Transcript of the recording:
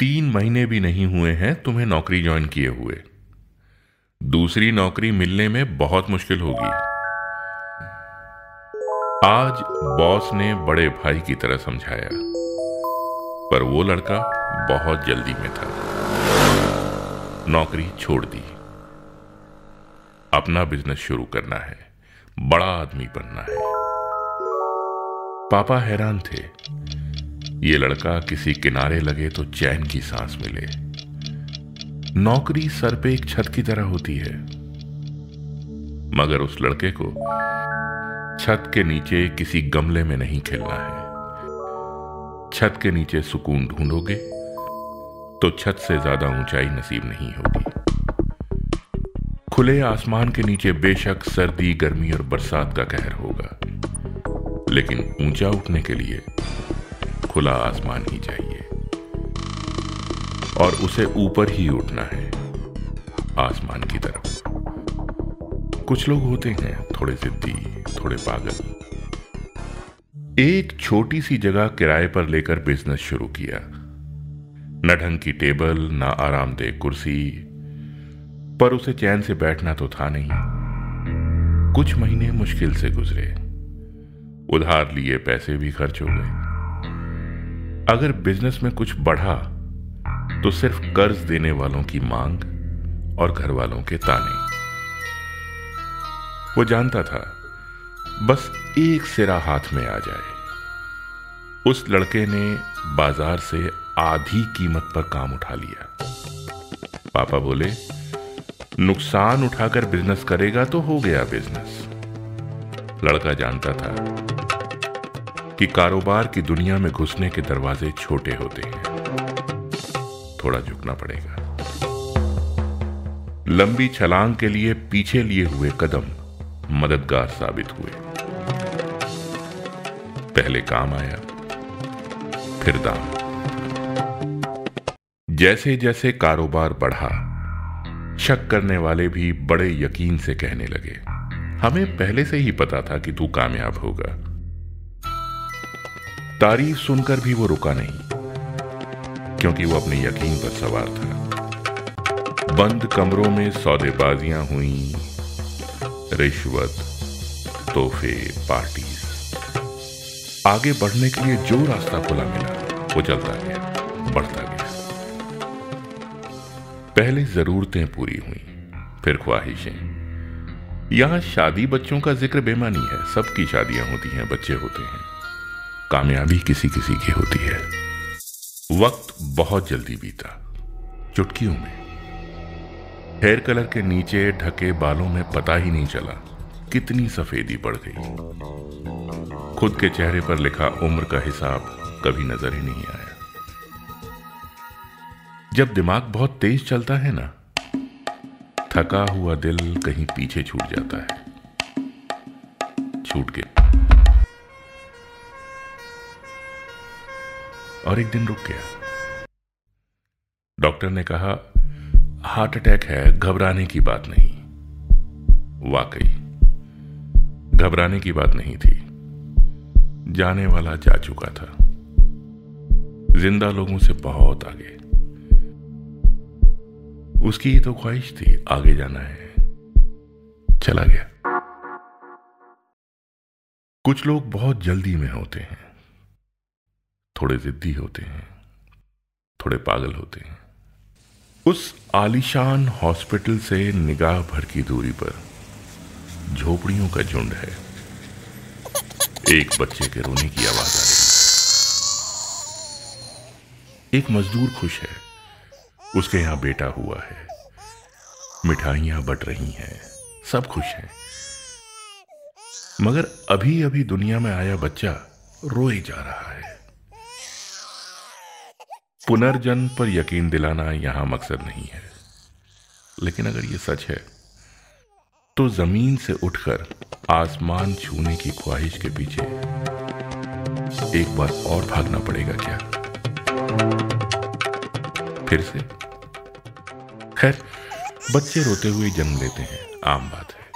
तीन महीने भी नहीं हुए हैं तुम्हें नौकरी ज्वाइन किए हुए। दूसरी नौकरी मिलने में बहुत मुश्किल होगी। आज बॉस ने बड़े भाई की तरह समझाया, पर वो लड़का बहुत जल्दी में था। नौकरी छोड़ दी। अपना बिज़नेस शुरू करना है, बड़ा आदमी बनना है। पापा हैरान थे ये लड़का किसी किनारे लगे तो चैन की सांस मिले। नौकरी सर पे एक छत की तरह होती है। मगर उस लड़के को छत के नीचे किसी गमले में नहीं खेलना है। छत के नीचे सुकून ढूंढोगे तो छत से ज़्यादा ऊंचाई नसीब नहीं होगी। खुले आसमान के नीचे बेशक सर्दी, गर्मी और बरसात का कहर होगा, लेकिन ऊँचा उठने के लिए खुला आसमान ही चाहिए। और उसे ऊपर ही उठना है, आसमान की तरफ़। कुछ लोग होते हैं थोड़े जिद्दी थोड़े पागल। एक छोटी सी जगह किराए पर लेकर बिज़नेस शुरू किया। न ढंग की टेबल, न आरामदेह कुर्सी, पर उसे चैन से बैठना तो था नहीं। कुछ महीने मुश्किल से गुजरे। उधार लिए पैसे भी खर्च हो गए। अगर बिज़नेस में कुछ बढ़ा तो सिर्फ़ कर्ज देने वालों की मांग और घर वालों के ताने। वो जानता था, बस एक सिरा हाथ में आ जाए। उस लड़के ने बाज़ार से आधी कीमत पर काम उठा लिया। पापा बोले, नुकसान उठाकर बिज़नेस करेगा तो हो गया बिज़नेस। लड़का जानता था कि कारोबार की दुनिया में घुसने के दरवाजे छोटे होते हैं। थोड़ा झुकना पड़ेगा। लंबी छलांग के लिए पीछे लिए हुए कदम मददगार साबित हुए। पहले काम आया, फिर दाम। जैसे जैसे कारोबार बढ़ा, शक करने वाले भी बड़े यकीन से कहने लगे। हमें पहले से ही पता था कि तू कामयाब होगा। तारीफ़ सुनकर भी वो रुका नहीं, क्योंकि वो अपने यकीन पर सवार था। बंद कमरों में सौदेबाजियाँ हुई, रिश्वत, तोहफे पार्टी आगे बढ़ने के लिए जो रास्ता खुला मिला, वो चलता गया, बढ़ता गया। पहले जरूरतें पूरी हुई, फिर ख्वाहिशें। यहाँ शादी बच्चों का ज़िक्र बेमानी है, सबकी शादियाँ होती हैं, बच्चे होते हैं। कामयाबी किसी किसी की होती है। वक्त बहुत जल्दी बीता, चुटकियों में। हेयर कलर के नीचे ढके बालों में पता ही नहीं चला कितनी सफेदी बढ़ गई। खुद के चेहरे पर लिखा उम्र का हिसाब कभी नज़र ही नहीं आया। जब दिमाग बहुत तेज चलता है ना, थका हुआ दिल कहीं पीछे छूट जाता है। छूट गया। और एक दिन रुक गया। डॉक्टर ने कहा, हार्ट अटैक है, घबराने की बात नहीं। वाकई, घबराने की बात नहीं थी। जाने वाला जा चुका था। ज़िंदा लोगों से बहुत आगे। उसकी ही तो ख्वाहिश थी, आगे जाना है। चला गया। कुछ लोग बहुत जल्दी में होते हैं। थोड़े जिद्दी होते हैं, थोड़े पागल होते हैं। उस आलिशान हॉस्पिटल से निगाह भर की दूरी पर झोपड़ियों का झुंड है। एक बच्चे के रोने की आवाज़ आ रही एक मजदूर खुश है। उसके यहाँ बेटा हुआ है। मिठाइयाँ बट रही हैं। सब खुश हैं। मगर अभी अभी दुनिया में आया बच्चा रोए जा रहा है। पुनर्जन्म पर यकीन दिलाना यहाँ मकसद नहीं है। लेकिन अगर यह सच है तो ज़मीन से उठकर आसमान छूने की ख्वाहिश के पीछे एक बार और भागना पड़ेगा क्या? फिर से। खैर, बच्चे रोते हुए जन्म लेते हैं, आम बात है।